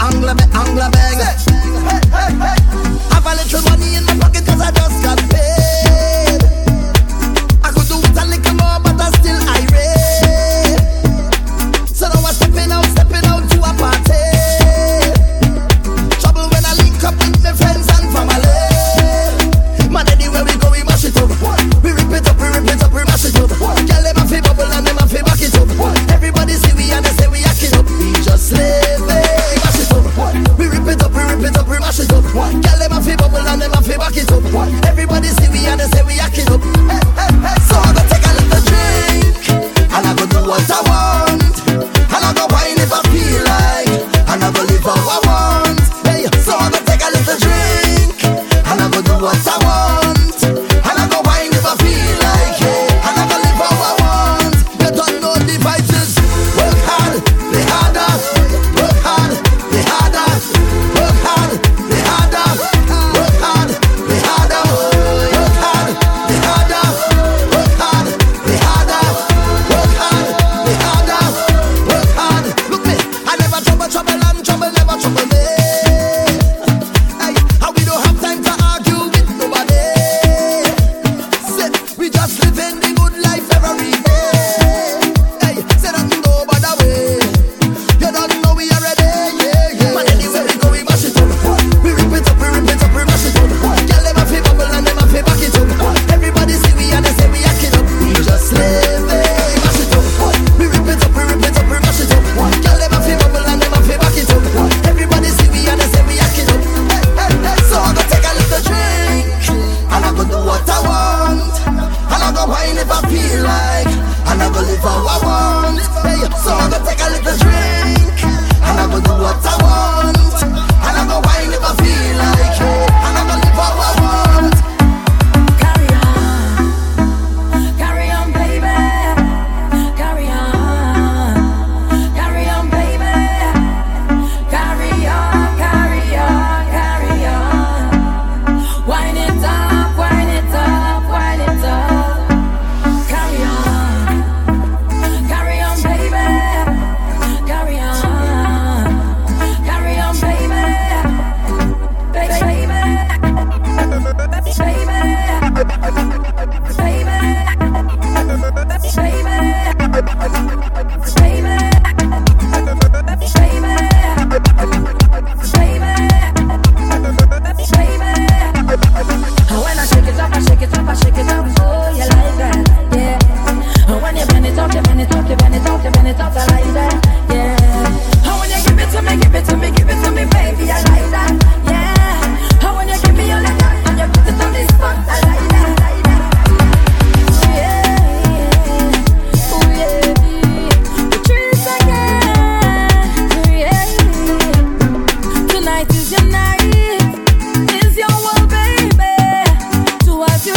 angler, me angler, bang. Have a little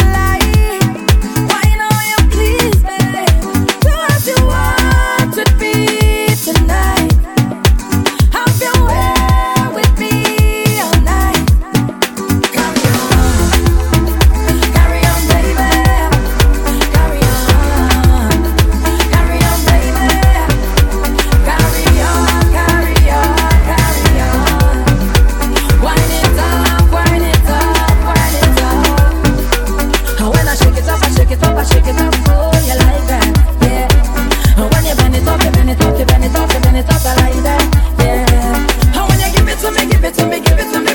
light. Let me give it to me.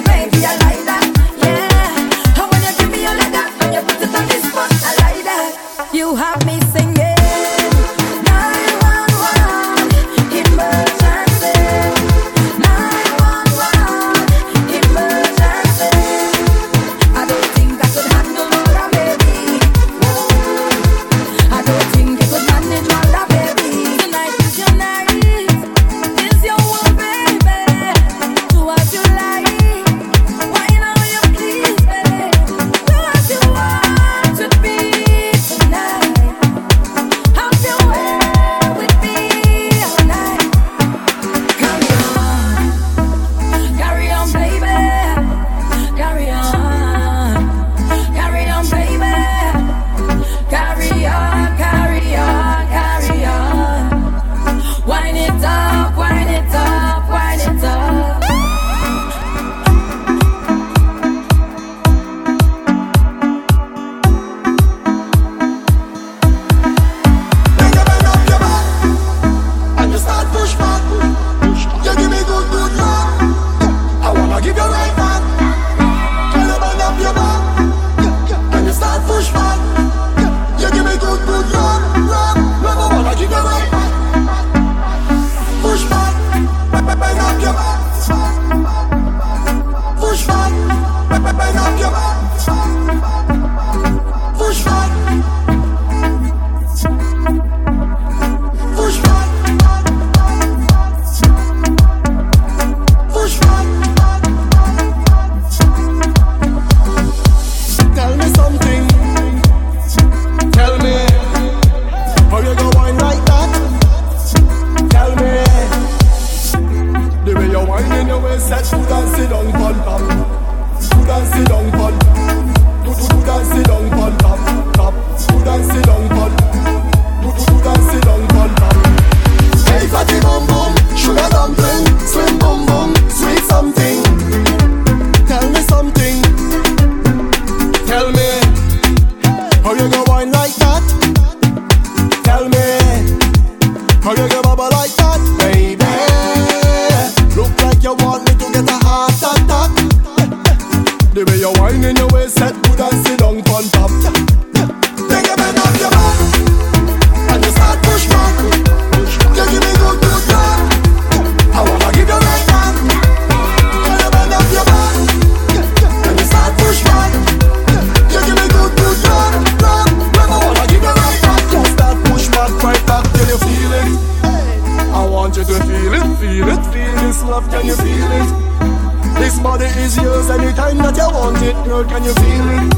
is yours anytime that you want it, girl. Can you feel it?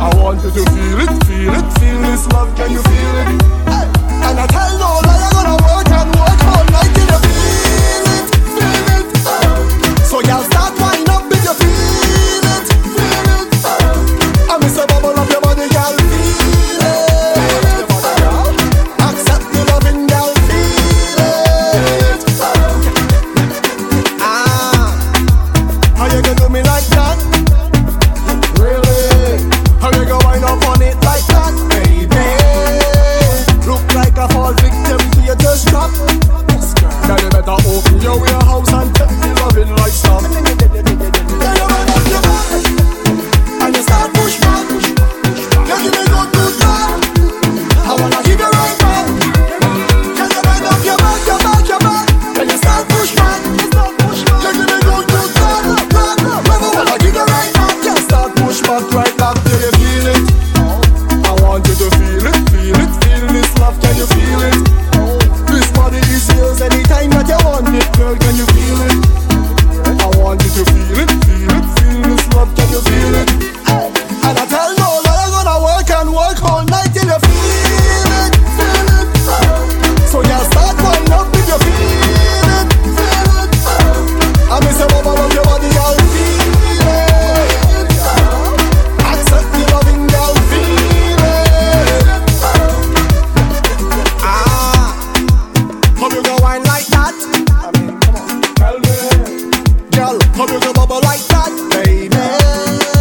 I want you to feel it, feel it, feel this love. Can you feel it? And I tell no lie, I'm gonna work and work all night till you feel it. Girl, you better open your warehouse and take the loving like stop. Girl, you up your back and you start push back. Girl, give me all night till you feel it, feel it. So you start up if you feel it, feel it. I miss bubble of your body, girl. Feel it. Accept the loving, girl. Feel it. Ah, how you go wine like that? Mean, come on, girl. How you go bubble like that, baby?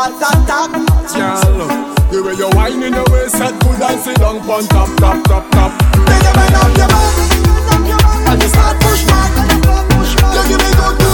heart tap tap. Girl, the way you whine in the waist set good and sit down on top top top top. Then you bend up your back and you start push back. You give me good.